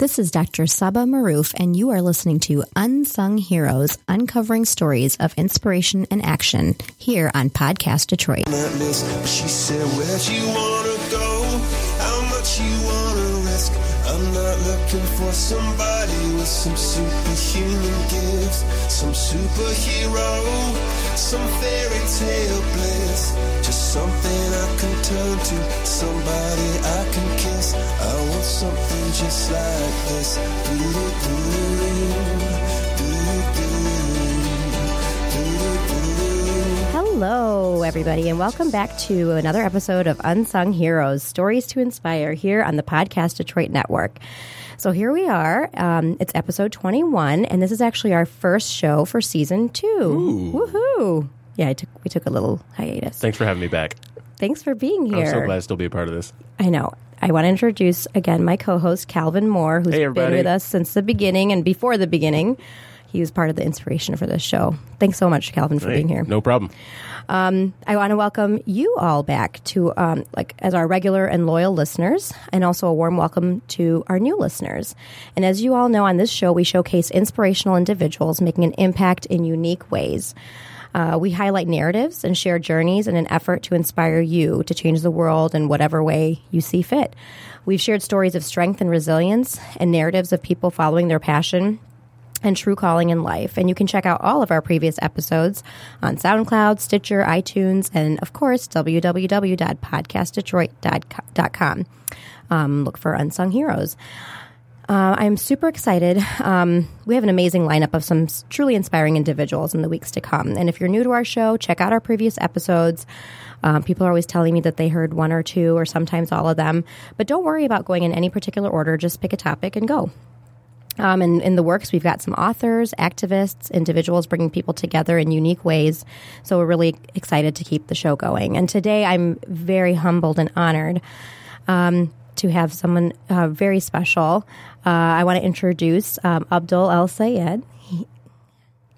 This is Dr. Saba Maroof, and you are listening to Unsung Heroes Uncovering Stories of Inspiration and Action here on Podcast Detroit. She said, Where'd you wanna go? How much you wanna risk? I'm not looking for somebody with some superhuman gifts, some superhero, some fairy tale bliss. Just something I can turn to, somebody I can kiss. I want something just like this. Hello, everybody, and welcome back to another episode of Unsung Heroes Stories to Inspire here on the Podcast Detroit Network. So here we are. Um, it's episode 21, and this is actually our first show for season two. Woohoo! Yeah, I took, we took a little hiatus. Thanks for having me back. Thanks for being here. I'm so glad to still be a part of this. I know. I want to introduce again my co-host Calvin Moore, who's Hey, been with us since the beginning and before the beginning. He was part of the inspiration for this show. Thanks so much, Calvin, for Hey, being here. No problem. I want to welcome you all back to um, like as our regular and loyal listeners, and also a warm welcome to our new listeners. And as you all know, on this show, we showcase inspirational individuals making an impact in unique ways. Uh, we highlight narratives and share journeys in an effort to inspire you to change the world in whatever way you see fit. We've shared stories of strength and resilience and narratives of people following their passion and true calling in life. And you can check out all of our previous episodes on SoundCloud, Stitcher, iTunes, and of course, www.podcastdetroit.com. Um, look for Unsung Heroes. Uh, I'm super excited. Um, we have an amazing lineup of some truly inspiring individuals in the weeks to come. And if you're new to our show, check out our previous episodes. Um, people are always telling me that they heard one or two or sometimes all of them. But don't worry about going in any particular order. Just pick a topic and go. Um, and in the works, we've got some authors, activists, individuals bringing people together in unique ways. So we're really excited to keep the show going. And today, I'm very humbled and honored um, to have someone uh, very special. Uh, I want to introduce um, Abdul El Sayed. He-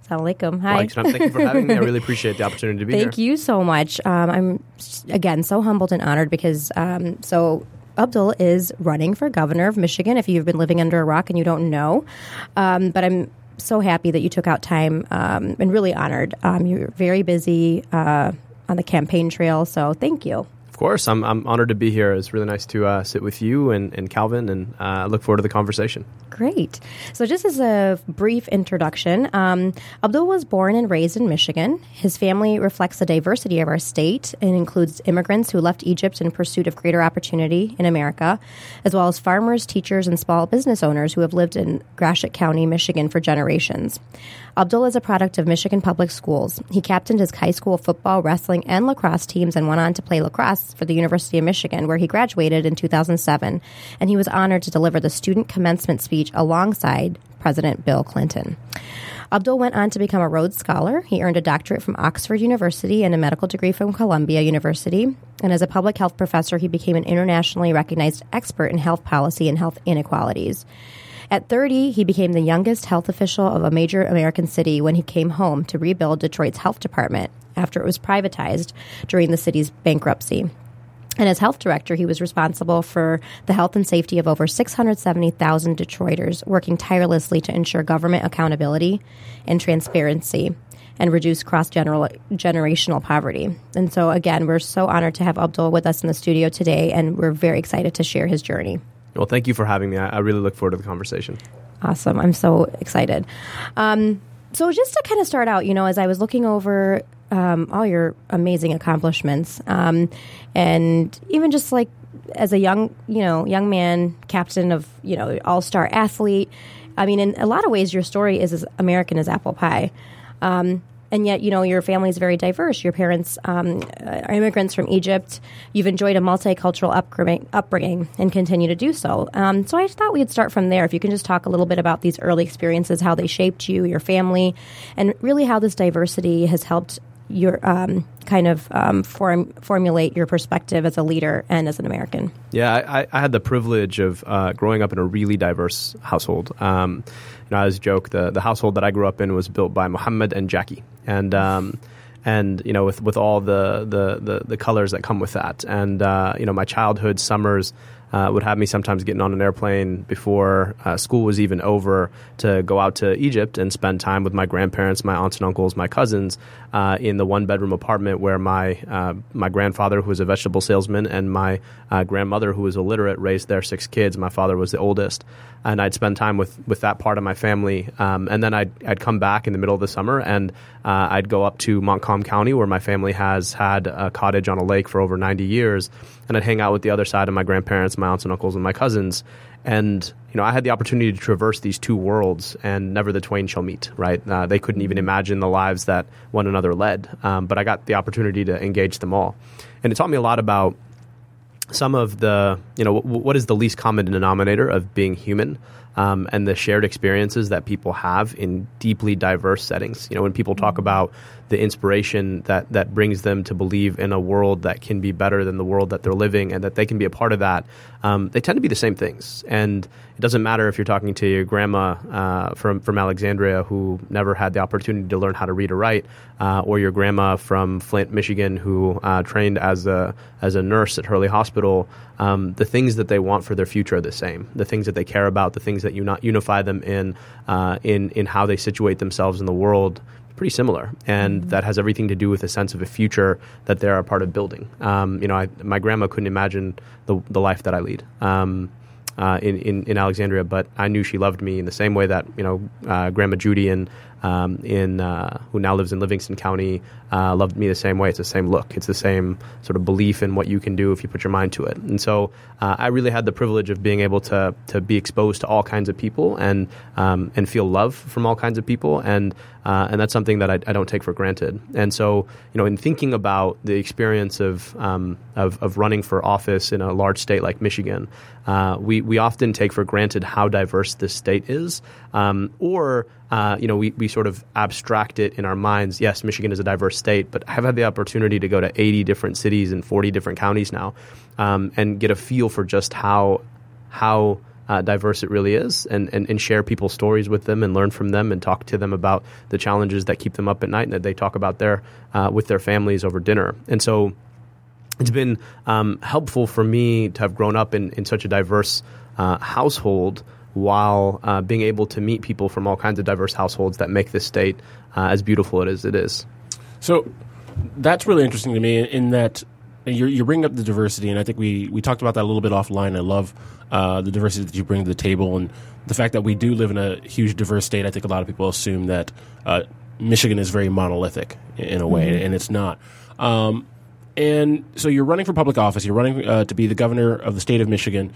Assalamu alaikum. Hi. Thank you for having me. I really appreciate the opportunity to be Thank here. Thank you so much. Um, I'm again so humbled and honored because um, so Abdul is running for governor of Michigan. If you've been living under a rock and you don't know, um, but I'm so happy that you took out time um, and really honored. Um, you're very busy uh, on the campaign trail, so thank you. Course, I'm, I'm honored to be here. It's really nice to uh, sit with you and, and Calvin, and uh, I look forward to the conversation. Great. So, just as a brief introduction, um, Abdul was born and raised in Michigan. His family reflects the diversity of our state and includes immigrants who left Egypt in pursuit of greater opportunity in America, as well as farmers, teachers, and small business owners who have lived in Gratiot County, Michigan for generations. Abdul is a product of Michigan Public Schools. He captained his high school football, wrestling, and lacrosse teams and went on to play lacrosse for the University of Michigan, where he graduated in 2007. And he was honored to deliver the student commencement speech alongside President Bill Clinton. Abdul went on to become a Rhodes Scholar. He earned a doctorate from Oxford University and a medical degree from Columbia University. And as a public health professor, he became an internationally recognized expert in health policy and health inequalities. At 30, he became the youngest health official of a major American city when he came home to rebuild Detroit's health department after it was privatized during the city's bankruptcy. And as health director, he was responsible for the health and safety of over 670,000 Detroiters, working tirelessly to ensure government accountability and transparency and reduce cross generational poverty. And so, again, we're so honored to have Abdul with us in the studio today, and we're very excited to share his journey. Well, thank you for having me. I, I really look forward to the conversation. Awesome. I'm so excited. Um, so, just to kind of start out, you know, as I was looking over um, all your amazing accomplishments, um, and even just like as a young, you know, young man, captain of, you know, all star athlete, I mean, in a lot of ways, your story is as American as apple pie. Um, and yet, you know, your family is very diverse. Your parents um, are immigrants from Egypt. You've enjoyed a multicultural upbringing, and continue to do so. Um, so I thought we'd start from there. If you can just talk a little bit about these early experiences, how they shaped you, your family, and really how this diversity has helped your um, kind of um, form, formulate your perspective as a leader and as an American. Yeah, I, I had the privilege of uh, growing up in a really diverse household. Um, you know, I always joke the the household that I grew up in was built by Muhammad and Jackie, and um, and you know with with all the, the the the colors that come with that, and uh, you know my childhood summers. uh, would have me sometimes getting on an airplane before uh, school was even over to go out to Egypt and spend time with my grandparents, my aunts and uncles, my cousins uh, in the one bedroom apartment where my uh, my grandfather, who was a vegetable salesman, and my uh, grandmother, who was illiterate, raised their six kids. My father was the oldest, and I'd spend time with with that part of my family. Um, and then I'd I'd come back in the middle of the summer and uh, I'd go up to Montcalm County, where my family has had a cottage on a lake for over 90 years, and I'd hang out with the other side of my grandparents, my aunts and uncles, and my cousins. And you know, I had the opportunity to traverse these two worlds, and never the twain shall meet. Right? Uh, they couldn't even imagine the lives that one another led, um, but I got the opportunity to engage them all, and it taught me a lot about some of the you know w- what is the least common denominator of being human um, and the shared experiences that people have in deeply diverse settings? You know when people talk about the inspiration that that brings them to believe in a world that can be better than the world that they're living and that they can be a part of that um, they tend to be the same things. And doesn't matter if you're talking to your grandma uh, from from Alexandria who never had the opportunity to learn how to read or write uh, or your grandma from Flint Michigan who uh, trained as a as a nurse at Hurley Hospital um, the things that they want for their future are the same. The things that they care about, the things that uni- unify them in, uh, in in how they situate themselves in the world, pretty similar, and that has everything to do with a sense of a future that they're a part of building. Um, you know, I, my grandma couldn't imagine the the life that I lead. Um, uh, in, in, in Alexandria, but I knew she loved me in the same way that you know uh, Grandma Judy and um, in uh, who now lives in Livingston County uh, loved me the same way. It's the same look. It's the same sort of belief in what you can do if you put your mind to it. And so uh, I really had the privilege of being able to to be exposed to all kinds of people and um, and feel love from all kinds of people. And uh, and that's something that I, I, don't take for granted. And so you know, in thinking about the experience of um, of, of running for office in a large state like Michigan, uh, we we often take for granted how diverse this state is, um, or uh, you know, we, we sort of abstract it in our minds. Yes, Michigan is a diverse state, but I've had the opportunity to go to 80 different cities and 40 different counties now um, and get a feel for just how, how uh, diverse it really is and, and, and share people's stories with them and learn from them and talk to them about the challenges that keep them up at night and that they talk about their, uh, with their families over dinner. And so it's been um, helpful for me to have grown up in, in such a diverse uh, household while uh, being able to meet people from all kinds of diverse households that make this state uh, as beautiful as it is. So that's really interesting to me in that you're, you're, bringing up the diversity, and I think we, we talked about that a little bit offline. I love uh, the diversity that you bring to the table, and the fact that we do live in a huge diverse state. I think a lot of people assume that uh, Michigan is very monolithic in a way, mm-hmm. and it's not. Um, and so you're running for public office. You're running uh, to be the governor of the state of Michigan.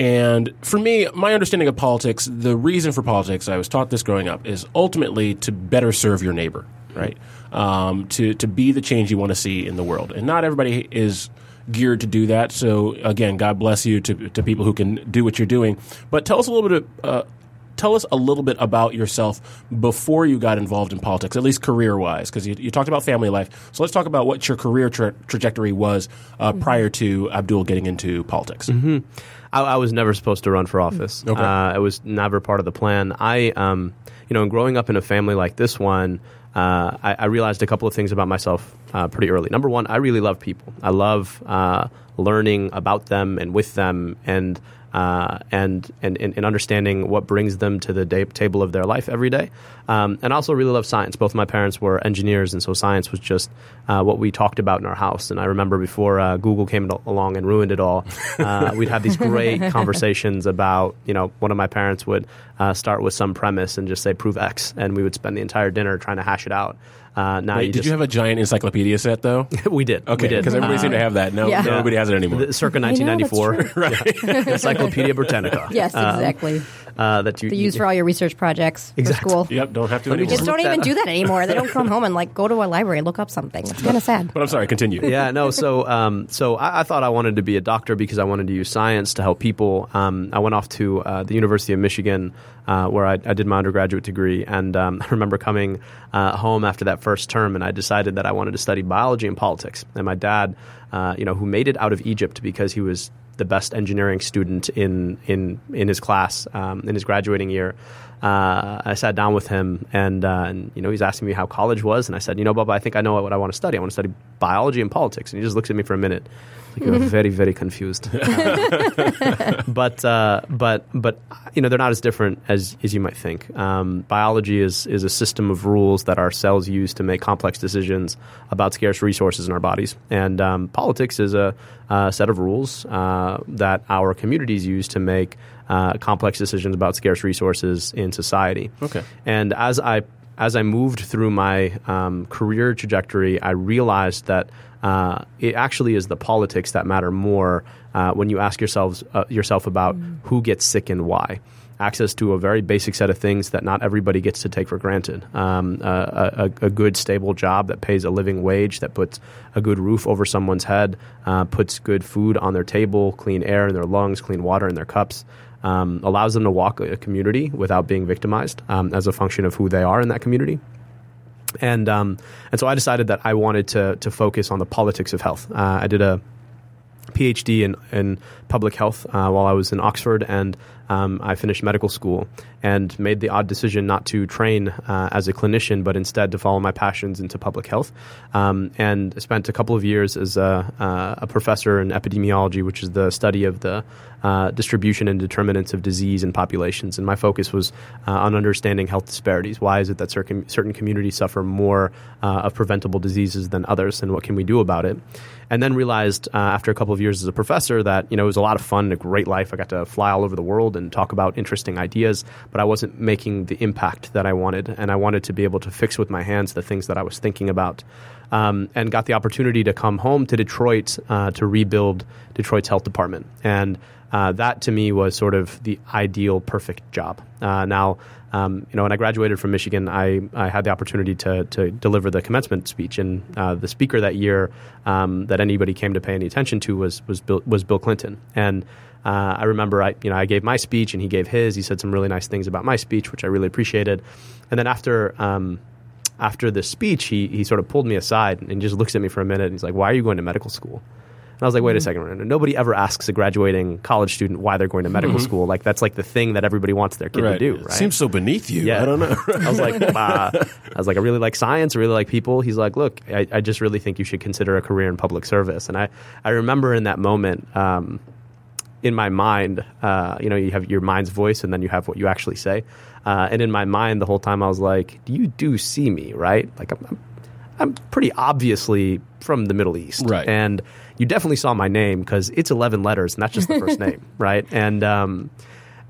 And for me, my understanding of politics, the reason for politics, I was taught this growing up, is ultimately to better serve your neighbor, right? Um, to to be the change you want to see in the world, and not everybody is geared to do that. So again, God bless you to to people who can do what you're doing. But tell us a little bit of. Uh, tell us a little bit about yourself before you got involved in politics, at least career wise, because you, you, talked about family life. So let's talk about what your career tra- trajectory was uh, mm-hmm. prior to Abdul getting into politics. Mm-hmm. I, I, was never supposed to run for office. Okay. Uh, it was never part of the plan. I, um, you know, growing up in a family like this one, uh, I, I, realized a couple of things about myself uh, pretty early. Number one, I really love people. I love uh, learning about them and with them, and uh, and, and, and understanding what brings them to the day, table of their life every day. Um, and I also really love science. Both my parents were engineers, and so science was just uh, what we talked about in our house. And I remember before uh, Google came along and ruined it all, uh, we'd have these great conversations about, you know, one of my parents would uh, start with some premise and just say, prove X, and we would spend the entire dinner trying to hash it out. Uh, now Wait, you did just, you have a giant encyclopedia set though? we did. Okay, because everybody uh, seemed to have that. No, yeah. nobody has it anymore. The, circa 1994, right? Encyclopedia Britannica. Yes, um, exactly. Um, uh, that you, they use for all your research projects exactly. for school. Yep, don't have to anymore. Just don't even do that anymore. They don't come home and like go to a library and look up something. It's kind of sad. But I'm sorry. Continue. Yeah, no. So, um, so I, I, thought I wanted to be a doctor because I wanted to use science to help people. Um, I went off to uh, the University of Michigan uh, where I, I, did my undergraduate degree, and um, I remember coming uh, home after that first term, and I decided that I wanted to study biology and politics. And my dad, uh, you know, who made it out of Egypt because he was the best engineering student in in in his class um, in his graduating year. Uh, I sat down with him, and, uh, and you know he's asking me how college was, and I said, you know, Bubba, I think I know what I want to study. I want to study biology and politics. And he just looks at me for a minute. You're very, very confused. but uh, but but you know they're not as different as as you might think. Um, biology is is a system of rules that our cells use to make complex decisions about scarce resources in our bodies, and um, politics is a, a set of rules uh, that our communities use to make uh, complex decisions about scarce resources in society. Okay. And as I as I moved through my um, career trajectory, I realized that uh, it actually is the politics that matter more uh, when you ask yourselves uh, yourself about who gets sick and why. Access to a very basic set of things that not everybody gets to take for granted. Um, a, a, a good, stable job that pays a living wage, that puts a good roof over someone's head, uh, puts good food on their table, clean air in their lungs, clean water in their cups um, allows them to walk a community without being victimized um, as a function of who they are in that community. And um, and so I decided that I wanted to to focus on the politics of health. Uh, I did a PhD in, in public health uh, while I was in Oxford, and um, I finished medical school and made the odd decision not to train uh, as a clinician, but instead to follow my passions into public health. Um, and spent a couple of years as a, uh, a, professor in epidemiology, which is the study of the uh, distribution and determinants of disease in populations. And my focus was uh, on understanding health disparities. Why is it that certain, certain communities suffer more uh, of preventable diseases than others, and what can we do about it? And then realized uh, after a couple of years as a professor that you know it was a lot of fun, a great life. I got to fly all over the world and talk about interesting ideas, but I wasn't making the impact that I wanted, and I wanted to be able to fix with my hands the things that I was thinking about. Um, and got the opportunity to come home to Detroit uh, to rebuild Detroit's health department. And uh, that to me was sort of the ideal, perfect job. Uh, now, um, you know, when I graduated from Michigan, I, I had the opportunity to, to deliver the commencement speech, and uh, the speaker that year um, that anybody came to pay any attention to was was Bill, was Bill Clinton. And uh, I remember I you know I gave my speech, and he gave his. He said some really nice things about my speech, which I really appreciated. And then after um, after the speech, he he sort of pulled me aside and just looks at me for a minute. And he's like, "Why are you going to medical school?" And I was like, wait a second, nobody ever asks a graduating college student why they're going to medical school. Like that's like the thing that everybody wants their kid to do, right? It seems so beneath you. Yeah. I don't know. I was like, uh, I was like, I really like science. I really like people. He's like, look, I, I just really think you should consider a career in public service. And I, I remember in that moment, um, in my mind, uh, you know, you have your mind's voice and then you have what you actually say. Uh, and in my mind, the whole time I was like, you do see me, right? Like I'm, I'm, I'm pretty obviously from the Middle East. Right. And you definitely saw my name because it's 11 letters and that's just the first name, right? And, um,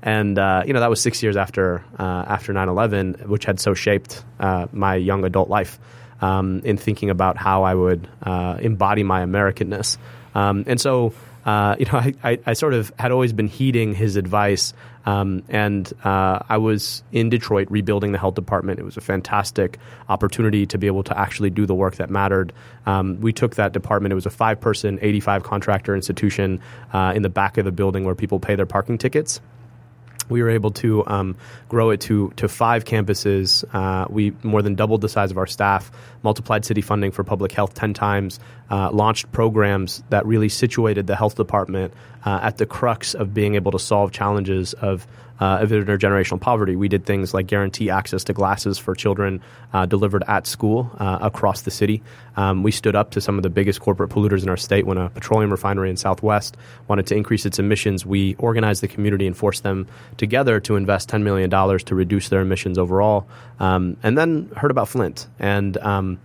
and uh, you know that was six years after uh, after 9-11 which had so shaped uh, my young adult life um, in thinking about how i would uh, embody my americanness um, and so uh, you know I, I, I sort of had always been heeding his advice um, and uh, I was in Detroit rebuilding the health department. It was a fantastic opportunity to be able to actually do the work that mattered. Um, we took that department. It was a five-person, 85 contractor institution uh, in the back of the building where people pay their parking tickets we were able to um, grow it to to five campuses. Uh, we more than doubled the size of our staff, multiplied city funding for public health ten times, uh, launched programs that really situated the health department uh, at the crux of being able to solve challenges of uh, of intergenerational poverty. We did things like guarantee access to glasses for children uh, delivered at school uh, across the city. Um, we stood up to some of the biggest corporate polluters in our state. When a petroleum refinery in Southwest wanted to increase its emissions, we organized the community and forced them together to invest $10 million to reduce their emissions overall. Um, and then heard about Flint. And um,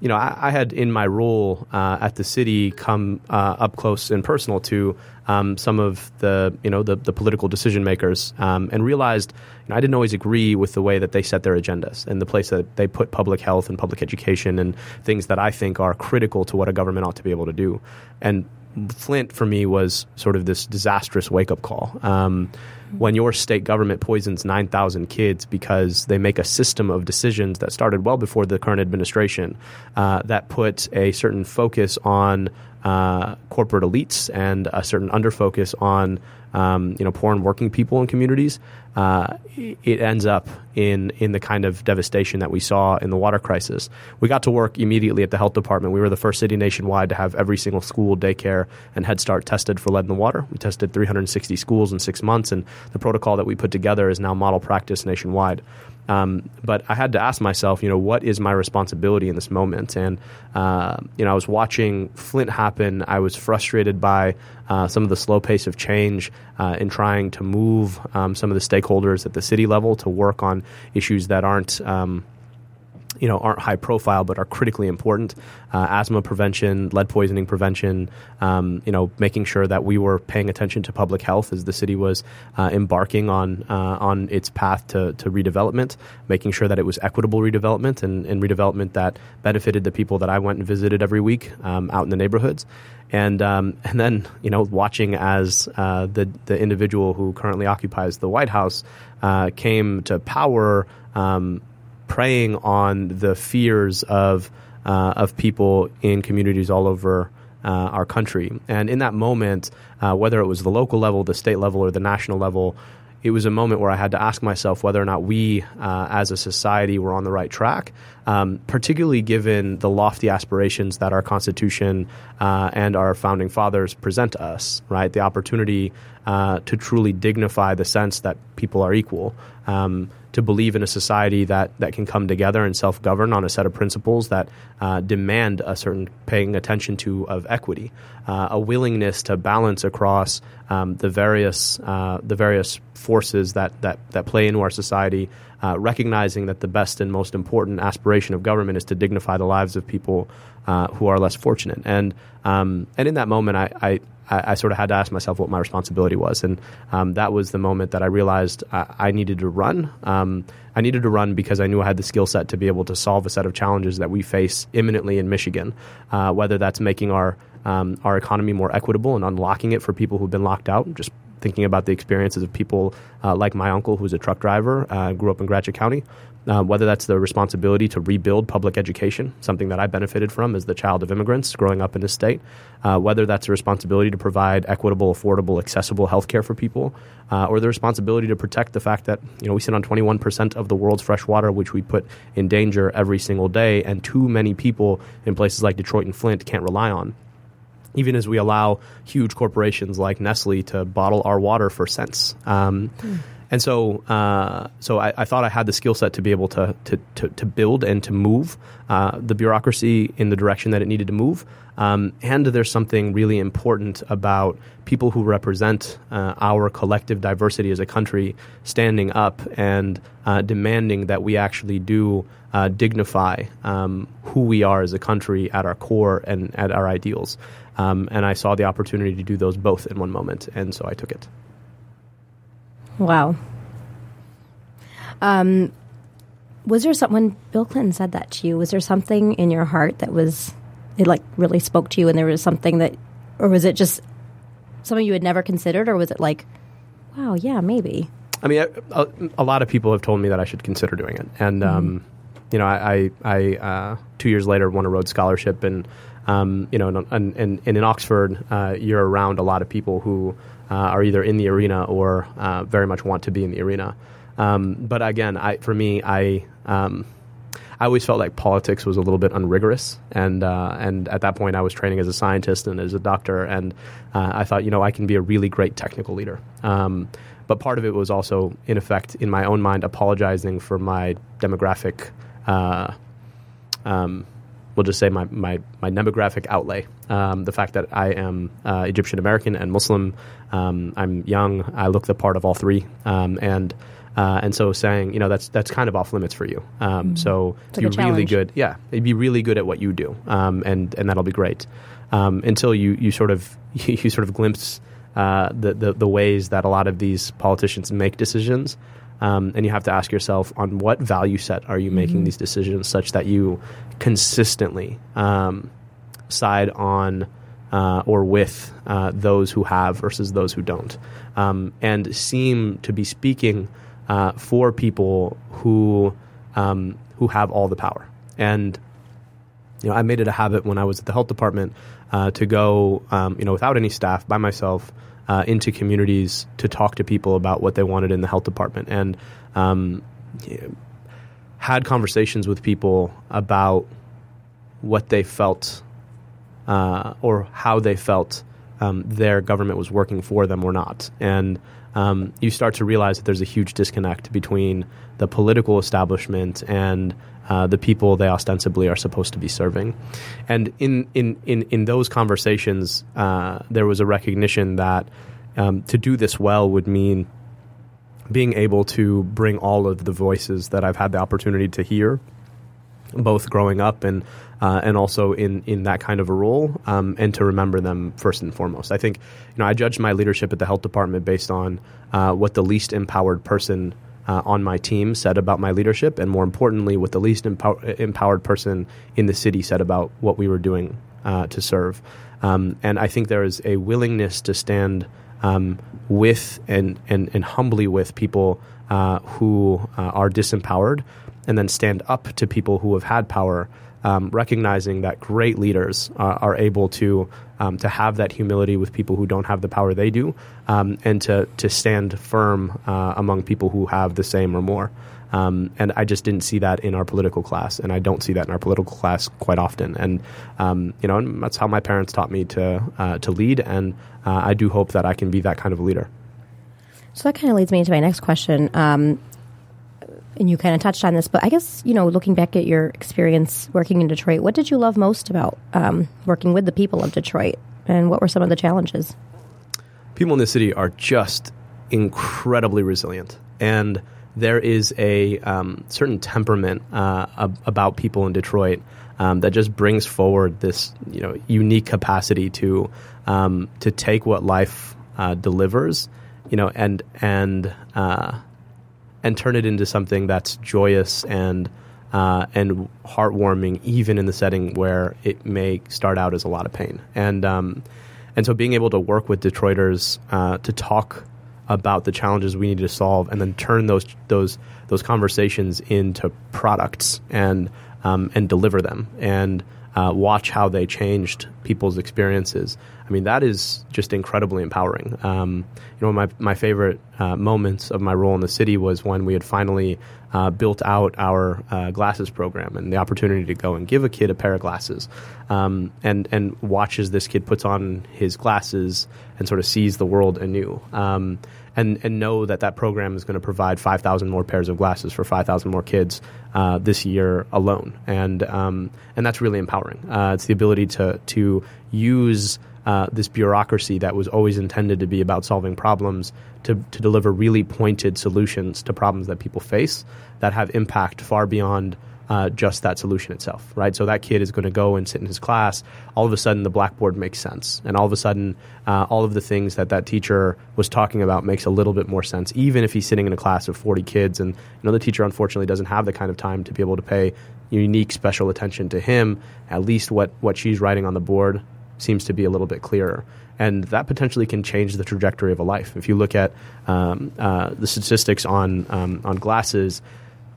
you know, I, I, had in my role uh, at the city come uh, up close and personal to um, some of the, you know, the, the political decision makers, um, and realized you know, I didn't always agree with the way that they set their agendas and the place that they put public health and public education and things that I think are critical to what a government ought to be able to do. And Flint for me was sort of this disastrous wake up call. Um, when your state government poisons 9,000 kids because they make a system of decisions that started well before the current administration uh, that put a certain focus on uh, corporate elites and a certain underfocus on um, you know poor and working people in communities, uh, it ends up in in the kind of devastation that we saw in the water crisis. We got to work immediately at the health department. We were the first city nationwide to have every single school, daycare, and Head Start tested for lead in the water. We tested 360 schools in six months, and the protocol that we put together is now model practice nationwide. Um, but I had to ask myself, you know, what is my responsibility in this moment? And uh, you know, I was watching Flint happen. I was frustrated by uh, some of the slow pace of change uh, in trying to move um, some of the stakeholders at the city level to work on issues that aren't. Um, you know aren't high profile but are critically important. Uh, asthma prevention, lead poisoning prevention. Um, you know, making sure that we were paying attention to public health as the city was uh, embarking on uh, on its path to, to redevelopment. Making sure that it was equitable redevelopment and, and redevelopment that benefited the people that I went and visited every week um, out in the neighborhoods. And um, and then you know watching as uh, the the individual who currently occupies the White House uh, came to power um, preying on the fears of uh, of people in communities all over uh, our country. And in that moment, uh, whether it was the local level, the state level, or the national level, it was a moment where I had to ask myself whether or not we, uh, as a society, were on the right track, um, particularly given the lofty aspirations that our Constitution uh, and our founding fathers present us, right? The opportunity uh, to truly dignify the sense that people are equal. Um, to believe in a society that, that can come together and self govern on a set of principles that uh, demand a certain paying attention to of equity, uh, a willingness to balance across um, the various uh, the various forces that, that, that play into our society, uh, recognizing that the best and most important aspiration of government is to dignify the lives of people uh, who are less fortunate. And um, and in that moment, I, I I, I, sort of had to ask myself what my responsibility was, and um, that was the moment that I realized I, I needed to run. Um, I needed to run because I knew I had the skill set to be able to solve a set of challenges that we face imminently in Michigan, uh, whether that's making our um, our economy more equitable and unlocking it for people who've been locked out, just thinking about the experiences of people uh, like my uncle, who's a truck driver, uh, grew up in Gratiot County, uh, whether that's the responsibility to rebuild public education, something that I benefited from as the child of immigrants growing up in this state, uh, whether that's the responsibility to provide equitable, affordable, accessible health care for people, uh, or the responsibility to protect the fact that you know we sit on 21% of the world's fresh water, which we put in danger every single day, and too many people in places like Detroit and Flint can't rely on even as we allow huge corporations like Nestle to bottle our water for cents. Um, mm. And so, uh, so I, I, thought I had the skill set to be able to, to, to, to build and to move uh, the bureaucracy in the direction that it needed to move. Um, and there's something really important about people who represent uh, our collective diversity as a country standing up and uh, demanding that we actually do uh, dignify um, who we are as a country at our core and at our ideals. Um, and I saw the opportunity to do those both in one moment, and so I took it. Wow. Um, was there someone Bill Clinton said that to you? Was there something in your heart that was it like really spoke to you, and there was something that, or was it just something you had never considered, or was it like, wow, yeah, maybe? I mean, a, a lot of people have told me that I should consider doing it, and mm-hmm. um, you know, I, I, I uh, two years later won a Rhodes Scholarship, and um, you know, and, and, and in Oxford, uh, you're around a lot of people who uh, are either in the arena or uh, very much want to be in the arena. Um, but again, I, for me, I um, I always felt like politics was a little bit unrigorous, and uh, and at that point, I was training as a scientist and as a doctor, and uh, I thought, you know, I can be a really great technical leader. Um, but part of it was also, in effect, in my own mind, apologizing for my demographic. Uh, um, we'll just say my, my, my demographic outlay. Um, the fact that I am uh, Egyptian American and Muslim, um, I'm young, I look the part of all three, um, and uh, and so saying you know that's that's kind of off limits for you. Um, mm-hmm. So it's you're like really good, yeah, be really good at what you do, um, and and that'll be great. Um, until you you sort of you sort of glimpse uh, the, the the ways that a lot of these politicians make decisions. Um, and you have to ask yourself on what value set are you making mm-hmm. these decisions such that you consistently um, side on uh, or with uh, those who have versus those who don't, um, and seem to be speaking uh, for people who um, who have all the power. And you know, I made it a habit when I was at the health department uh, to go, um, you know, without any staff, by myself uh, into communities to talk to people about what they wanted in the health department, and um, had conversations with people about what they felt uh, or how they felt um, their government was working for them or not. And um, you start to realize that there's a huge disconnect between the political establishment and uh, the people they ostensibly are supposed to be serving. And in in in, in those conversations, uh, there was a recognition that um, to do this well would mean being able to bring all of the voices that I've had the opportunity to hear, both growing up and uh, and also in in that kind of a role, um, and to remember them first and foremost. I think you know I judged my leadership at the health department based on uh, what the least empowered person. Uh, on my team said about my leadership, and more importantly, what the least empower- empowered person in the city said about what we were doing uh, to serve. Um, and I think there is a willingness to stand um, with and, and, and humbly with people uh, who uh, are disempowered and then stand up to people who have had power, um, recognizing that great leaders uh, are able to um, to have that humility with people who don't have the power they do, um, and to to stand firm uh, among people who have the same or more. Um, and I just didn't see that in our political class, and I don't see that in our political class quite often. And um, you know, and that's how my parents taught me to uh, to lead, and uh, I do hope that I can be that kind of a leader. So that kind of leads me into my next question. Um, and you kind of touched on this, but I guess, you know, looking back at your experience working in Detroit, what did you love most about um, working with the people of Detroit? And what were some of the challenges? people in the city are just incredibly resilient, and there is a um, certain temperament uh, ab- about people in Detroit um, that just brings forward this you know unique capacity to um, to take what life uh, delivers, you know, and and uh, and turn it into something that's joyous and uh, and heartwarming, even in the setting where it may start out as a lot of pain. And um, and so, being able to work with Detroiters uh, to talk about the challenges we need to solve, and then turn those those those conversations into products and um, and deliver them, and uh, watch how they changed people's experiences. I mean, that is just incredibly empowering. Um, you know, my my favorite uh, moments of my role in the city was when we had finally uh, built out our uh, glasses program and the opportunity to go and give a kid a pair of glasses, um, and and watch as this kid puts on his glasses and sort of sees the world anew. Um, and, and know that that program is going to provide 5,000 more pairs of glasses for 5,000 more kids uh, this year alone. And, um, and that's really empowering. Uh, it's the ability to, to use uh, this bureaucracy that was always intended to be about solving problems to, to deliver really pointed solutions to problems that people face that have impact far beyond uh, just that solution itself, right? So that kid is going to go and sit in his class. All of a sudden, the blackboard makes sense, and all of a sudden, uh, all of the things that that teacher was talking about makes a little bit more sense, even if he's sitting in a class of forty kids, and you know the teacher unfortunately doesn't have the kind of time to be able to pay unique special attention to him. At least what what she's writing on the board seems to be a little bit clearer. And that potentially can change the trajectory of a life. If you look at um, uh, the statistics on um, on glasses,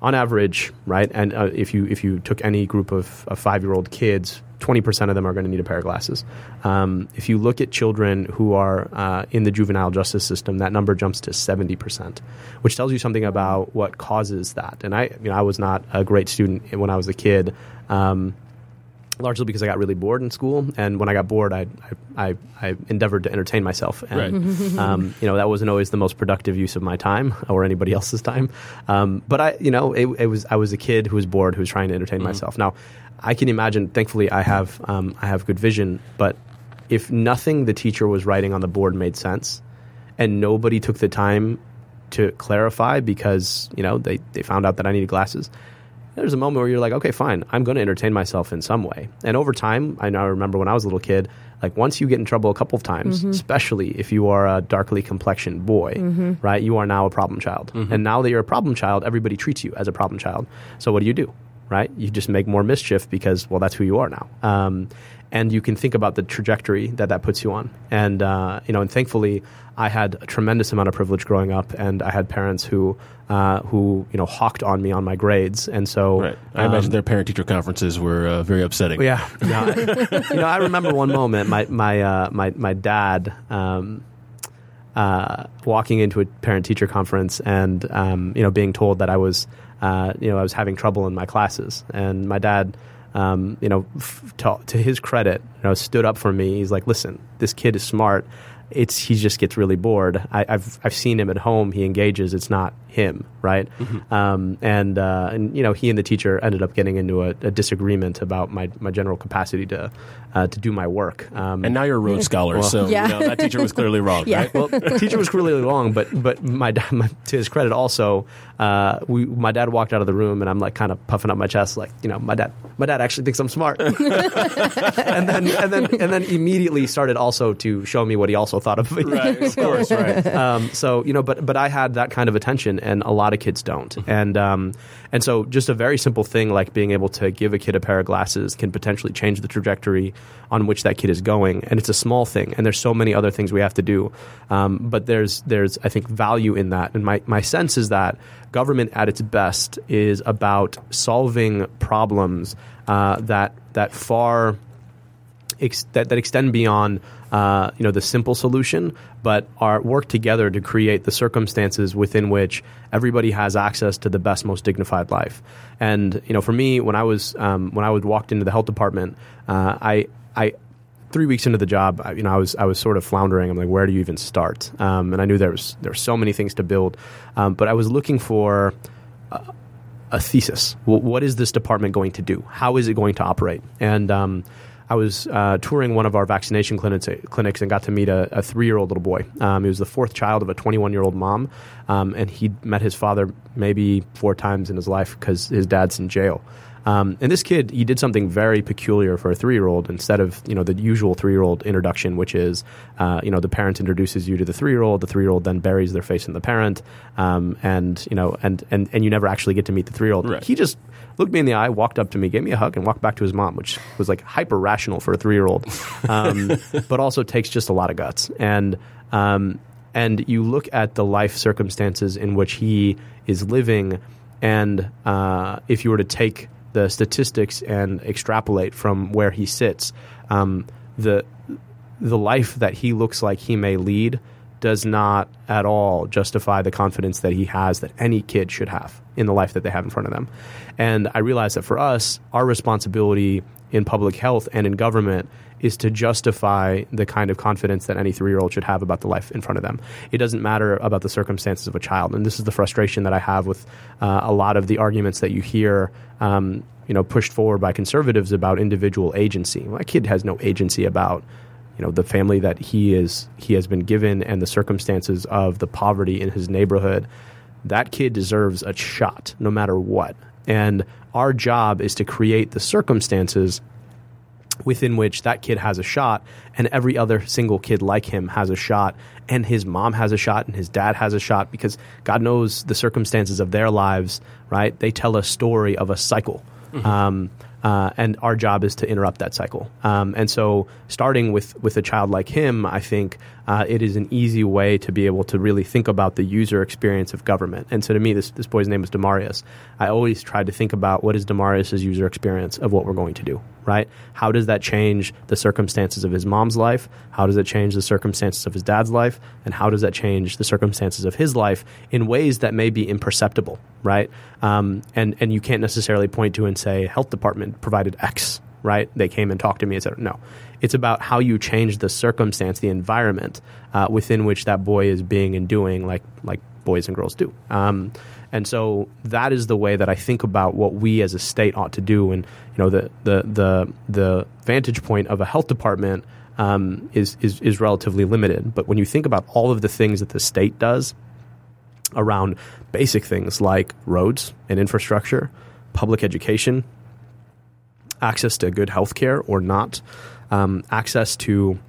on average, right? And uh, if you if you took any group of, of five year old kids, twenty percent of them are going to need a pair of glasses. Um, if you look at children who are uh, in the juvenile justice system, that number jumps to seventy percent, which tells you something about what causes that. And I, you know, I was not a great student when I was a kid. Um, largely because I got really bored in school, and when I got bored, I I, I, I endeavored to entertain myself, and um, you know that wasn't always the most productive use of my time or anybody else's time. Um, but I, you know, it, it, was I was a kid who was bored, who was trying to entertain myself. Now, I can imagine. Thankfully, I have um, I have good vision, but if nothing the teacher was writing on the board made sense, and nobody took the time to clarify because you know they, they found out that I needed glasses there's a moment where you're like, okay, fine, I'm going to entertain myself in some way. And over time, I now remember when I was a little kid, like once you get in trouble a couple of times, mm-hmm. especially if you are a darkly complexioned boy, mm-hmm. right, you are now a problem child. Mm-hmm. And now that you're a problem child, everybody treats you as a problem child. So what do you do? Right? You just make more mischief because, well, that's who you are now. Um, and you can think about the trajectory that that puts you on. And uh, you know, and thankfully, I had a tremendous amount of privilege growing up, and I had parents who uh, who you know hawked on me on my grades, and so Right. I um, imagine their parent teacher conferences were uh, very upsetting. yeah, no, I, you know, I remember one moment. My my uh, my my dad um, uh, walking into a parent teacher conference and um, you know being told that I was uh, you know I was having trouble in my classes, and my dad. Um, you know, f- to, to his credit, you know, stood up for me. He's like, "Listen, this kid is smart. It's he just gets really bored. I, I've I've seen him at home. He engages. It's not him, right? Um, and uh, and you know he and the teacher ended up getting into a, a disagreement about my, my general capacity to uh, to do my work. Um, And now you're a Rhodes Scholar, so Yeah. you know, that teacher was clearly wrong, Yeah. right? well, the teacher was clearly wrong, but but my, dad, my to his credit also, uh, we my dad walked out of the room and I'm like kind of puffing up my chest, like you know my dad my dad actually thinks I'm smart, and then and then and then immediately started also to show me what he also thought of me. Right, of course, right. Um, so you know, but but I had that kind of attention, and a lot of kids don't. And um, and so just a very simple thing like being able to give a kid a pair of glasses can potentially change the trajectory on which that kid is going. And it's a small thing, and there's so many other things we have to do. Um, but there's there's I think value in that, and my my sense is that government at its best is about solving problems uh, that that far ex- that, that extend beyond uh, you know the simple solution, but are work together to create the circumstances within which everybody has access to the best, most dignified life. And you know, for me, when I was um, when I was walked into the health department, uh, I I three weeks into the job, you know, I was I was sort of floundering. I'm like, where do you even start? Um, and I knew there was there were so many things to build, um, but I was looking for a thesis. Wh- what is this department going to do? How is it going to operate? And um, I was uh, touring one of our vaccination clinics, clinics and got to meet a, a three year old little boy. Um, he was the fourth child of a 21 year old mom, um, and he met his father maybe four times in his life because his dad's in jail. Um, and this kid, he did something very peculiar for a three-year-old. Instead of you know the usual three-year-old introduction, which is uh, you know the parent introduces you to the three-year-old, the three-year-old then buries their face in the parent, um, and you know and, and and you never actually get to meet the three-year-old. Right. He just looked me in the eye, walked up to me, gave me a hug, and walked back to his mom, which was like hyper rational for a three-year-old, um, but also takes just a lot of guts. And um, and you look at the life circumstances in which he is living, and uh, if you were to take the statistics and extrapolate from where he sits, um, the the life that he looks like he may lead does not at all justify the confidence that he has that any kid should have in the life that they have in front of them. And I realize that for us, our responsibility in public health and in government is to justify the kind of confidence that any three year old should have about the life in front of them. It doesn't matter about the circumstances of a child. And this is the frustration that I have with uh, a lot of the arguments that you hear. Um, you know, pushed forward by conservatives about individual agency. My kid has no agency about you know the family that he is he has been given and the circumstances of the poverty in his neighborhood that kid deserves a shot no matter what. And our job is to create the circumstances within which that kid has a shot and every other single kid like him has a shot and his mom has a shot and his dad has a shot because god knows the circumstances of their lives right? They tell a story of a cycle. Um, uh, and our job is to interrupt that cycle. Um, and so, starting with with a child like him, I think uh, it is an easy way to be able to really think about the user experience of government. And so, to me, this this boy's name is Demarius. I always tried to think about what is Demarius's user experience of what we're going to do. Right? How does that change the circumstances of his mom's life? How does it change the circumstances of his dad's life? And how does that change the circumstances of his life in ways that may be imperceptible? Right? Um, and and you can't necessarily point to and say health department provided X. Right? They came and talked to me, et cetera. No, it's about how you change the circumstance, the environment uh, within which that boy is being and doing, like like boys and girls do. Um, and so that is the way that I think about what we as a state ought to do. And you know, the the the the vantage point of a health department um, is is is relatively limited. But when you think about all of the things that the state does around basic things like roads and infrastructure, public education, access to good health care or not, um, access to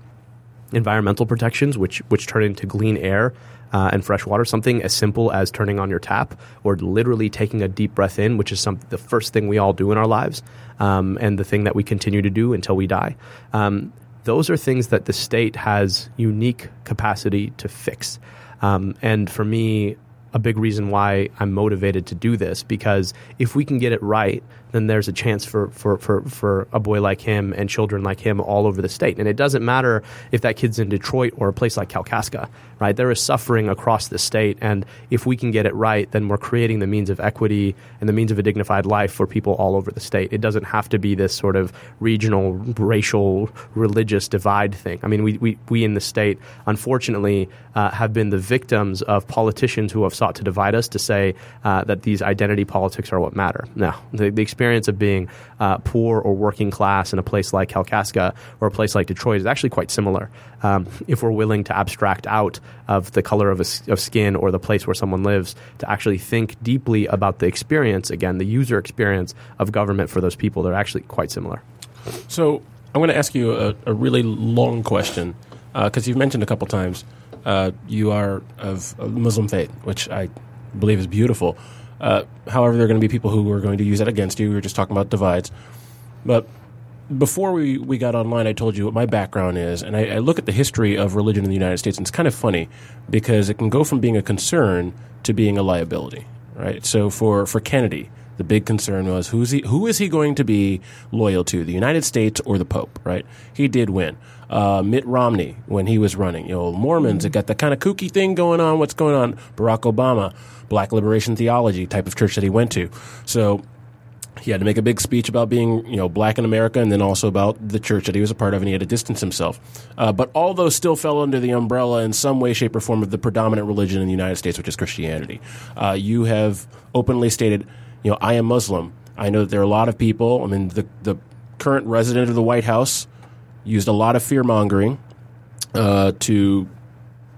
environmental protections, which which turn into clean air uh, and fresh water. Something as simple as turning on your tap or literally taking a deep breath in, which is some the first thing we all do in our lives, um, and the thing that we continue to do until we die. Um, those are things that the state has unique capacity to fix. Um, and for me, a big reason why I'm motivated to do this because if we can get it right, then there's a chance for, for, for, for a boy like him and children like him all over the state. And it doesn't matter if that kid's in Detroit or a place like Kalkaska, right? There is suffering across the state. And if we can get it right, then we're creating the means of equity and the means of a dignified life for people all over the state. It doesn't have to be this sort of regional, racial, religious divide thing. I mean, we, we, we in the state, unfortunately, uh, have been the victims of politicians who have sought to divide us to say uh, that these identity politics are what matter. Now, the, the experience of being uh, poor or working class in a place like Kalkaska or a place like Detroit is actually quite similar. Um, if we're willing to abstract out of the color of, a of skin or the place where someone lives, to actually think deeply about the experience, again, the user experience of government for those people, they're actually quite similar. So I'm going to ask you a, a really long question because you've mentioned a couple times uh, you are of Muslim faith, which I believe is beautiful. Uh, however, there are going to be people who are going to use that against you. We were just talking about divides. But before we, we got online, I told you what my background is, and I, I look at the history of religion in the United States, and it's kind of funny because it can go from being a concern to being a liability, right? So for, for Kennedy, the big concern was who's he, who is he going to be loyal to, the United States or the Pope, right? He did win. Uh, Mitt Romney, when he was running, you know, Mormons, it got that kind of kooky thing going on. What's going on? Barack Obama, black liberation theology type of church that he went to. So he had to make a big speech about being, you know, black in America, and then also about the church that he was a part of, and he had to distance himself. Uh, but all those still fell under the umbrella in some way, shape, or form of the predominant religion in the United States, which is Christianity. Uh, you have openly stated, you know, I am Muslim. I know that there are a lot of people. I mean, the the current resident of the White House used a lot of fear mongering uh, to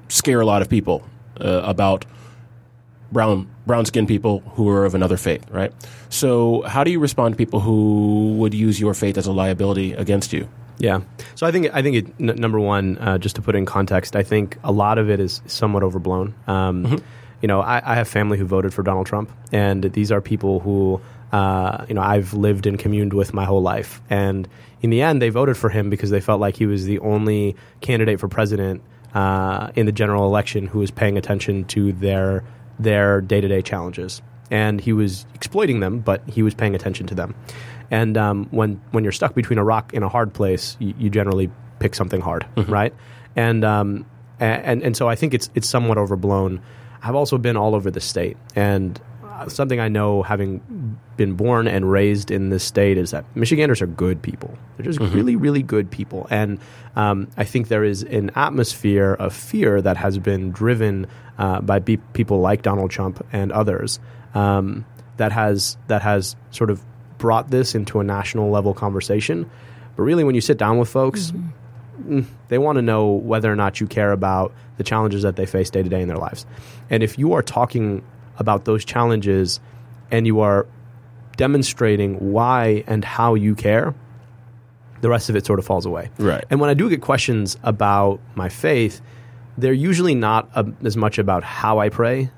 scare a lot of people uh, about brown brown skinned people who are of another faith, right? So, how do you respond to people who would use your faith as a liability against you? Yeah. So I think I think it, n- number one, uh, just to put it in context, I think a lot of it is somewhat overblown. Um, You know, I, I have family who voted for Donald Trump, and these are people who uh, you know I've lived and communed with my whole life, and in the end, they voted for him because they felt like he was the only candidate for president uh, in the general election who was paying attention to their their day to day challenges, and he was exploiting them, but he was paying attention to them. And um, when when you're stuck between a rock and a hard place, you, you generally pick something hard, right? And um, and and so I think it's it's somewhat overblown. I've also been all over the state, and something I know, having been born and raised in this state, is that Michiganders are good people. They're just really, really good people, and um, I think there is an atmosphere of fear that has been driven uh, by be- people like Donald Trump and others um, that has that has sort of brought this into a national level conversation. But really, when you sit down with folks, mm, they want to know whether or not you care about the challenges that they face day to day in their lives. And if you are talking about those challenges and you are demonstrating why and how you care, the rest of it sort of falls away. Right. And when I do get questions about my faith, they're usually not uh, as much about how I pray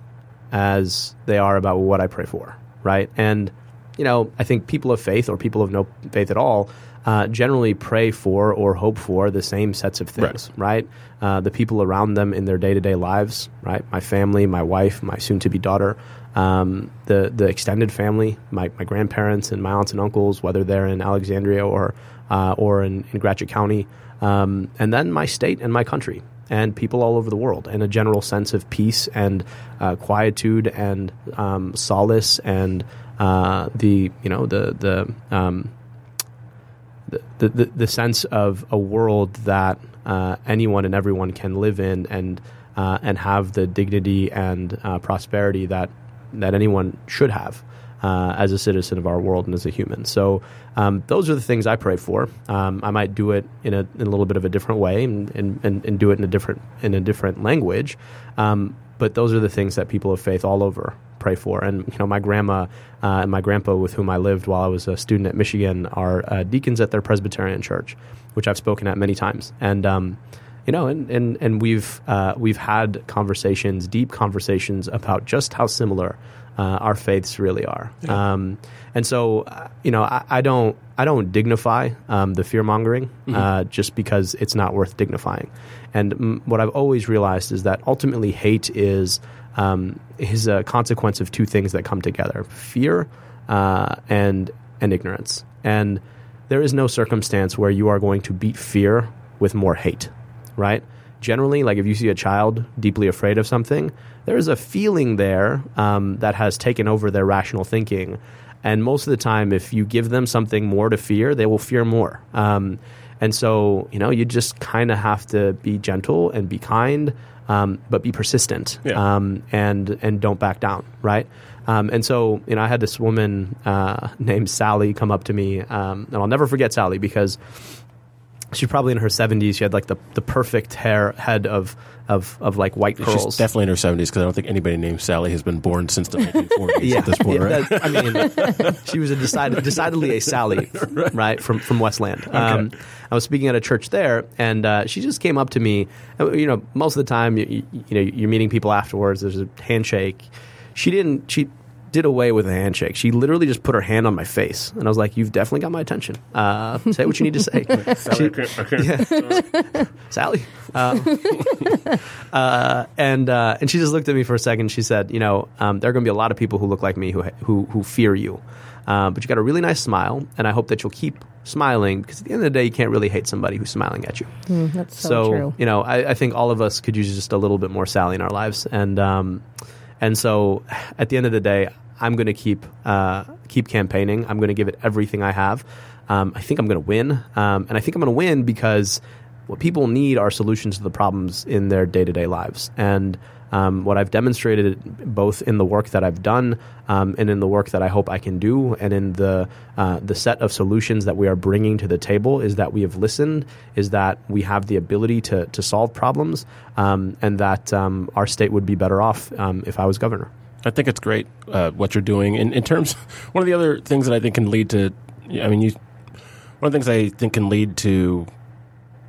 as they are about what I pray for, right? And you know, I think people of faith or people of no faith at all uh, generally pray for or hope for the same sets of things, right? Uh, the people around them in their day to day lives, right? My family, my wife, my soon to be daughter, um, the the extended family, my, my grandparents and my aunts and uncles, whether they're in Alexandria or uh, or in, in Gratiot County, um, and then my state and my country and people all over the world, and a general sense of peace and uh, quietude and um, solace and uh, the you know the the, um, the the the sense of a world that uh, anyone and everyone can live in and uh, and have the dignity and uh, prosperity that that anyone should have uh, as a citizen of our world and as a human. So um, those are the things I pray for. Um, I might do it in a, in a little bit of a different way and, and, and, and do it in a different in a different language. Um, but those are the things that people of faith all over pray for. And you know, my grandma uh, and my grandpa, with whom I lived while I was a student at Michigan, are uh, deacons at their Presbyterian church, which I've spoken at many times. And um, you know, and and and we've uh, we've had conversations, deep conversations about just how similar uh, our faiths really are. Um, and so, uh, you know, I, I don't I don't dignify um, the fear mongering uh, just because it's not worth dignifying. And mm, what I've always realized is that ultimately hate is um, is a consequence of two things that come together: fear uh, and and ignorance. And there is no circumstance where you are going to beat fear with more hate, right? Generally, like if you see a child deeply afraid of something, there is a feeling there um, that has taken over their rational thinking. And most of the time, if you give them something more to fear, they will fear more. Um, and so, you know, you just kind of have to be gentle and be kind, um, but be persistent Yeah. um, and and don't back down, right? Um, and so, you know, I had this woman uh, named Sally come up to me, um, and I'll never forget Sally because she's probably in her 70s. She had like the, the perfect hair head of of, of like white She's curls. definitely in her 70s because I don't think anybody named Sally has been born since the 1940s at this point, Yeah, right? that- I mean, she was a decided, decidedly a Sally, right, from from Westland. Um, I was speaking at a church there, and uh, she just came up to me. You know, most of the time, you, you, you know, you're meeting people afterwards. There's a handshake. She didn't. She did away with a handshake. She literally just put her hand on my face, and I was like, "You've definitely got my attention. Uh, say what you need to say." Sally, I can't- Sally. Um, uh, and uh, and she just looked at me for a second. She said, "You know, um, there are going to be a lot of people who look like me who who, who fear you, um, but you got a really nice smile, and I hope that you'll keep smiling because at the end of the day, you can't really hate somebody who's smiling at you. That's so, true. you know, I, I think all of us could use just a little bit more Sally in our lives, and um, and so at the end of the day, I'm going to keep uh, keep campaigning. I'm going to give it everything I have. Um, I think I'm going to win, um, and I think I'm going to win because what people need are solutions to the problems in their day to day lives, and um, what I've demonstrated both in the work that I've done um, and in the work that I hope I can do, and in the uh, the set of solutions that we are bringing to the table, is that we have listened, is that we have the ability to to solve problems, um, and that um, our state would be better off um, if I was governor. I think it's great uh, what you're doing. In, in terms, one of the other things that I think can lead to, I mean, you, one of the things I think can lead to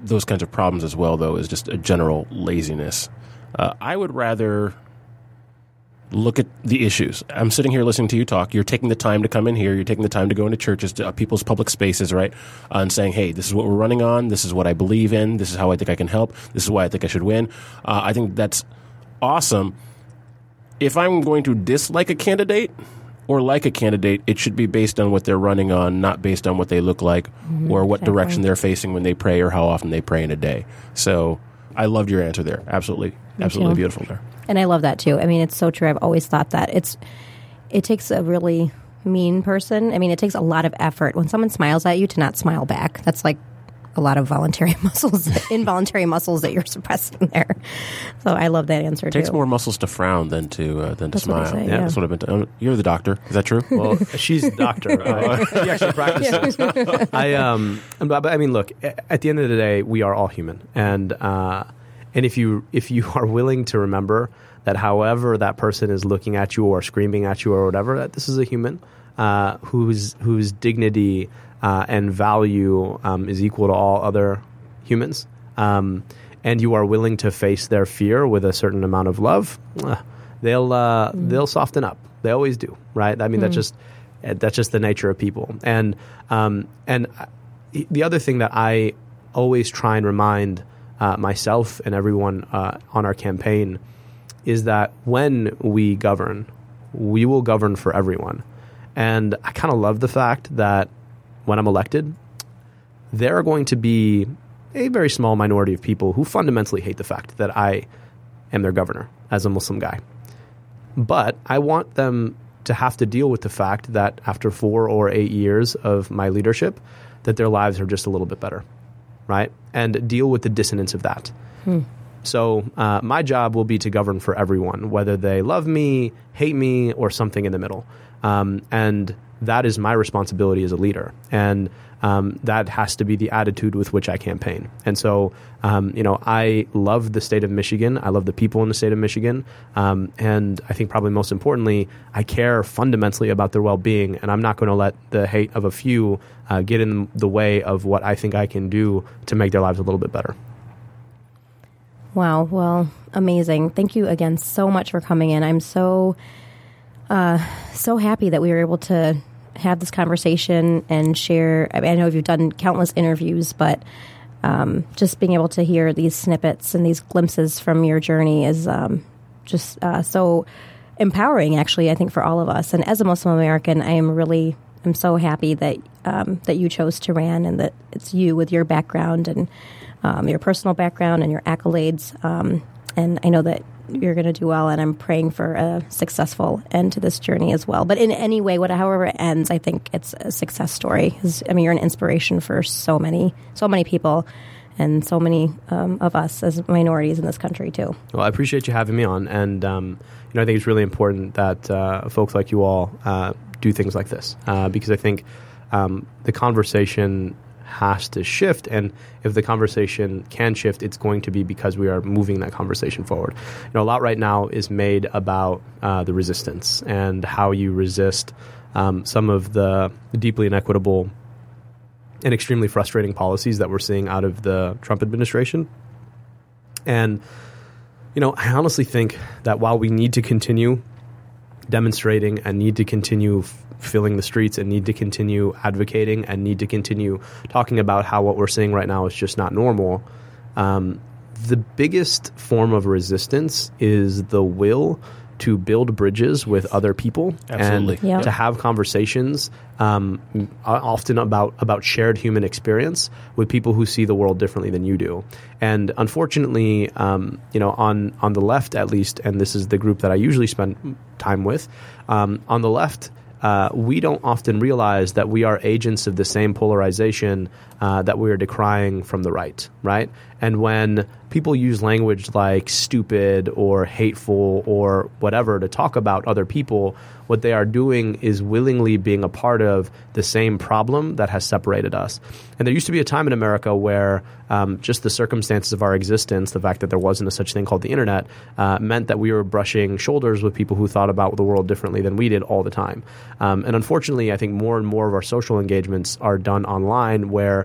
those kinds of problems as well, though, is just a general laziness. Uh, I would rather look at the issues. I'm sitting here listening to you talk. You're taking the time to come in here. You're taking the time to go into churches, to uh, people's public spaces, right? Uh, and saying, hey, this is what we're running on. This is what I believe in. This is how I think I can help. This is why I think I should win. Uh, I think that's awesome. If I'm going to dislike a candidate or like a candidate, it should be based on what they're running on, not based on what they look like mm-hmm. or what exactly. direction they're facing when they pray or how often they pray in a day. So I loved your answer there. Absolutely. Absolutely too. beautiful there. And I love that too. I mean, it's so true. I've always thought that it's it takes a really mean person. I mean, it takes a lot of effort when someone smiles at you to not smile back. That's like a lot of voluntary muscles, involuntary muscles that you're suppressing there. So I love that answer It takes too. more muscles to frown than to uh, than to That's smile. say, yeah. That's what I've been. T- um, you're the doctor. Is that true? Well, she's a doctor. Right? she actually practices. I um, but, but I mean, look. At the end of the day, we are all human, and uh, and if you if you are willing to remember that, however that person is looking at you or screaming at you or whatever, that this is a human uh, whose whose dignity uh, and value um, is equal to all other humans. Um, and you are willing to face their fear with a certain amount of love, uh, they'll uh, they'll soften up. They always do, right? I mean, that's just uh, that's just the nature of people. And um, and the other thing that I always try and remind uh, myself and everyone uh, on our campaign is that when we govern, we will govern for everyone. And I kind of love the fact that when I'm elected, there are going to be a very small minority of people who fundamentally hate the fact that I am their governor as a Muslim guy. But I want them to have to deal with the fact that after four or eight years of my leadership, that their lives are just a little bit better, right? And deal with the dissonance of that. Hmm. So uh, my job will be to govern for everyone, whether they love me, hate me, or something in the middle. Um, and that is my responsibility as a leader, and um, that has to be the attitude with which I campaign. And so, um, you know, I love the state of Michigan. I love the people in the state of Michigan, um, and I think probably most importantly, I care fundamentally about their well-being, and I'm not going to let the hate of a few uh, get in the way of what I think I can do to make their lives a little bit better. Wow. Well, amazing. Thank you again so much for coming in. I'm so, uh, so happy that we were able to have this conversation and share. I, mean, I know you've done countless interviews, but um, just being able to hear these snippets and these glimpses from your journey is um, just uh, so empowering. Actually, I think for all of us. And as a Muslim American, I am really, I'm so happy that um, that you chose to run and that it's you with your background and um, your personal background and your accolades. Um, and I know that you're going to do well, and I'm praying for a successful end to this journey as well. But in any way, what, however it ends, I think it's a success story. I mean, you're an inspiration for so many, so many people, and so many um, of us as minorities in this country too. Well, I appreciate you having me on, and um, you know, I think it's really important that uh, folks like you all uh, do things like this uh, because I think um, the conversation has to shift, and if the conversation can shift, it's going to be because we are moving that conversation forward. You know, a lot right now is made about uh, the resistance and how you resist um, some of the deeply inequitable and extremely frustrating policies that we're seeing out of the Trump administration. And, you know, I honestly think that while we need to continue demonstrating and need to continue f- filling the streets and need to continue advocating and need to continue talking about how what we're seeing right now is just not normal, um, the biggest form of resistance is the will to build bridges with other people Absolutely. and Yep. to have conversations um, often about about shared human experience with people who see the world differently than you do. And unfortunately, um, you know, on on the left at least, and this is the group that I usually spend time with, um, on the left. Uh, we don't often realize that we are agents of the same polarization uh, that we are decrying from the right, right? And when people use language like stupid or hateful or whatever to talk about other people, what they are doing is willingly being a part of the same problem that has separated us. And there used to be a time in America where um, just the circumstances of our existence, the fact that there wasn't a such thing called the internet, uh, meant that we were brushing shoulders with people who thought about the world differently than we did all the time. Um, and unfortunately, I think more and more of our social engagements are done online where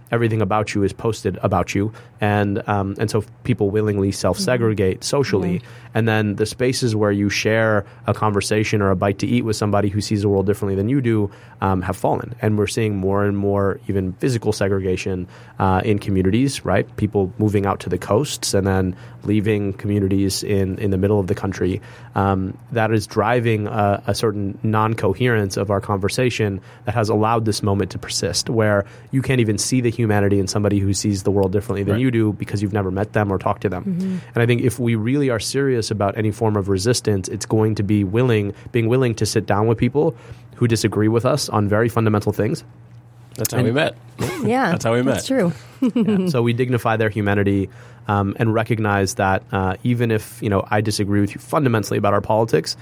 everything about you is posted about you. And, um, and so people willingly self segregate socially. And then the spaces where you share a conversation or a bite to eat with somebody who sees the world differently than you do um, have fallen. And we're seeing more and more even physical segregation uh, in communities, right? People moving out to the coasts and then leaving communities in, in the middle of the country. Um, that is driving a, a certain non coherence of our conversation that has allowed this moment to persist, where you can't even see the humanity and somebody who sees the world differently than Right. you do because you've never met them or talked to them. And I think if we really are serious about any form of resistance, it's going to be willing, being willing to sit down with people who disagree with us on very fundamental things. That's how we met. Yeah, That's how we met. That's true. Yeah. so we dignify their humanity um, and recognize that uh, even if you know I disagree with you fundamentally about our politics,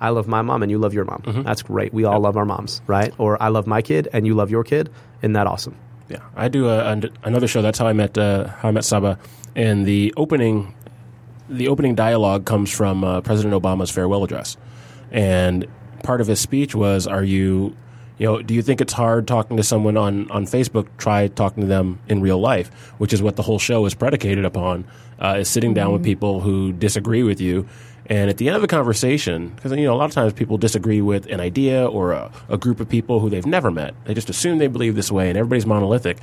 I love my mom and you love your mom. That's great. We all love our moms, right? Or I love my kid and you love your kid. Isn't that awesome? Yeah, I do a, an- another show. That's how I met uh, how I met Saba, and the opening, the opening dialogue comes from uh, President Obama's farewell address, and part of his speech was, "Are you, you know, do you think it's hard talking to someone on on Facebook? Try talking to them in real life, which is what the whole show is predicated upon. Uh, is sitting down with people who disagree with you." And at the end of a conversation, because you know a lot of times people disagree with an idea or a, a group of people who they've never met, they just assume they believe this way, and everybody's monolithic.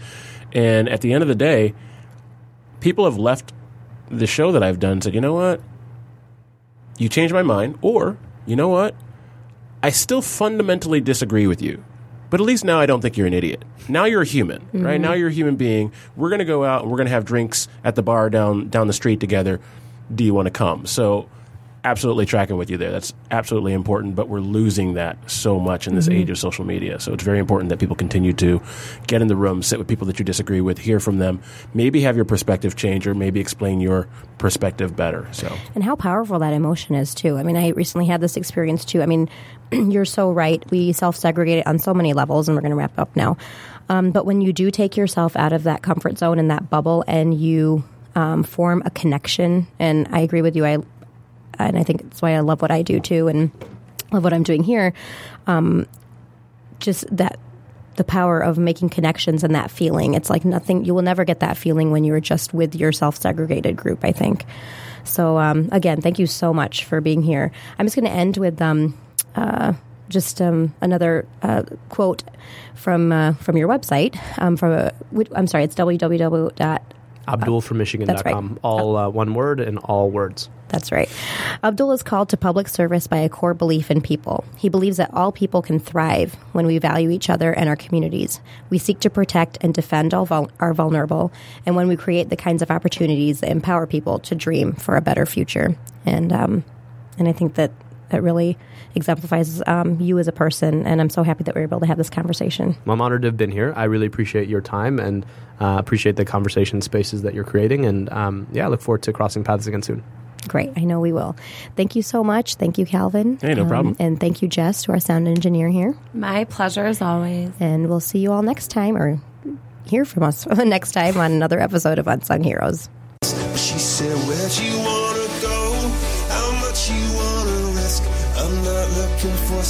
And at the end of the day, people have left the show that I've done and said, you know what, you changed my mind, or you know what, I still fundamentally disagree with you. But at least now I don't think you're an idiot. Now you're a human, right? Mm-hmm. Now you're a human being. We're going to go out and we're going to have drinks at the bar down down the street together. Do you want to come? So absolutely tracking with you there. That's absolutely important, but we're losing that so much in this age of social media. So it's very important that people continue to get in the room, sit with people that you disagree with, hear from them, maybe have your perspective change or maybe explain your perspective better. So And how powerful that emotion is, too. I mean, I recently had this experience, too. I mean, you're so right. We self segregate on so many levels, and we're going to wrap up now. Um, but when you do take yourself out of that comfort zone and that bubble and you um, form a connection, and I agree with you, I and I think that's why I love what I do too, and love what I'm doing here. Um, just that the power of making connections and that feeling. It's like nothing. You will never get that feeling when you are just with your self segregated group. I think. So um, again, thank you so much for being here. I'm just going to end with um, uh, just um, another uh, quote from uh, from your website. Um, from I'm sorry, it's www. AbdulFromMichigan.com. That's right. All uh, one word and all words. That's right. Abdul is called to public service by a core belief in people. He believes that all people can thrive when we value each other and our communities. We seek to protect and defend all vul- our vulnerable, and when we create the kinds of opportunities that empower people to dream for a better future. And um, and I think that that really exemplifies um, you as a person. And I'm so happy that we are able to have this conversation. Well, I'm honored to have been here. I really appreciate your time and uh, appreciate the conversation spaces that you're creating. And um, yeah, I look forward to crossing paths again soon. Great. I know we will. Thank you so much. Thank you, Calvin. Hey, no problem. And thank you, Jess, to our sound engineer here. My pleasure as always. And we'll see you all next time or hear from us next time on another episode of Unsung Heroes. She said, Where'd you wanna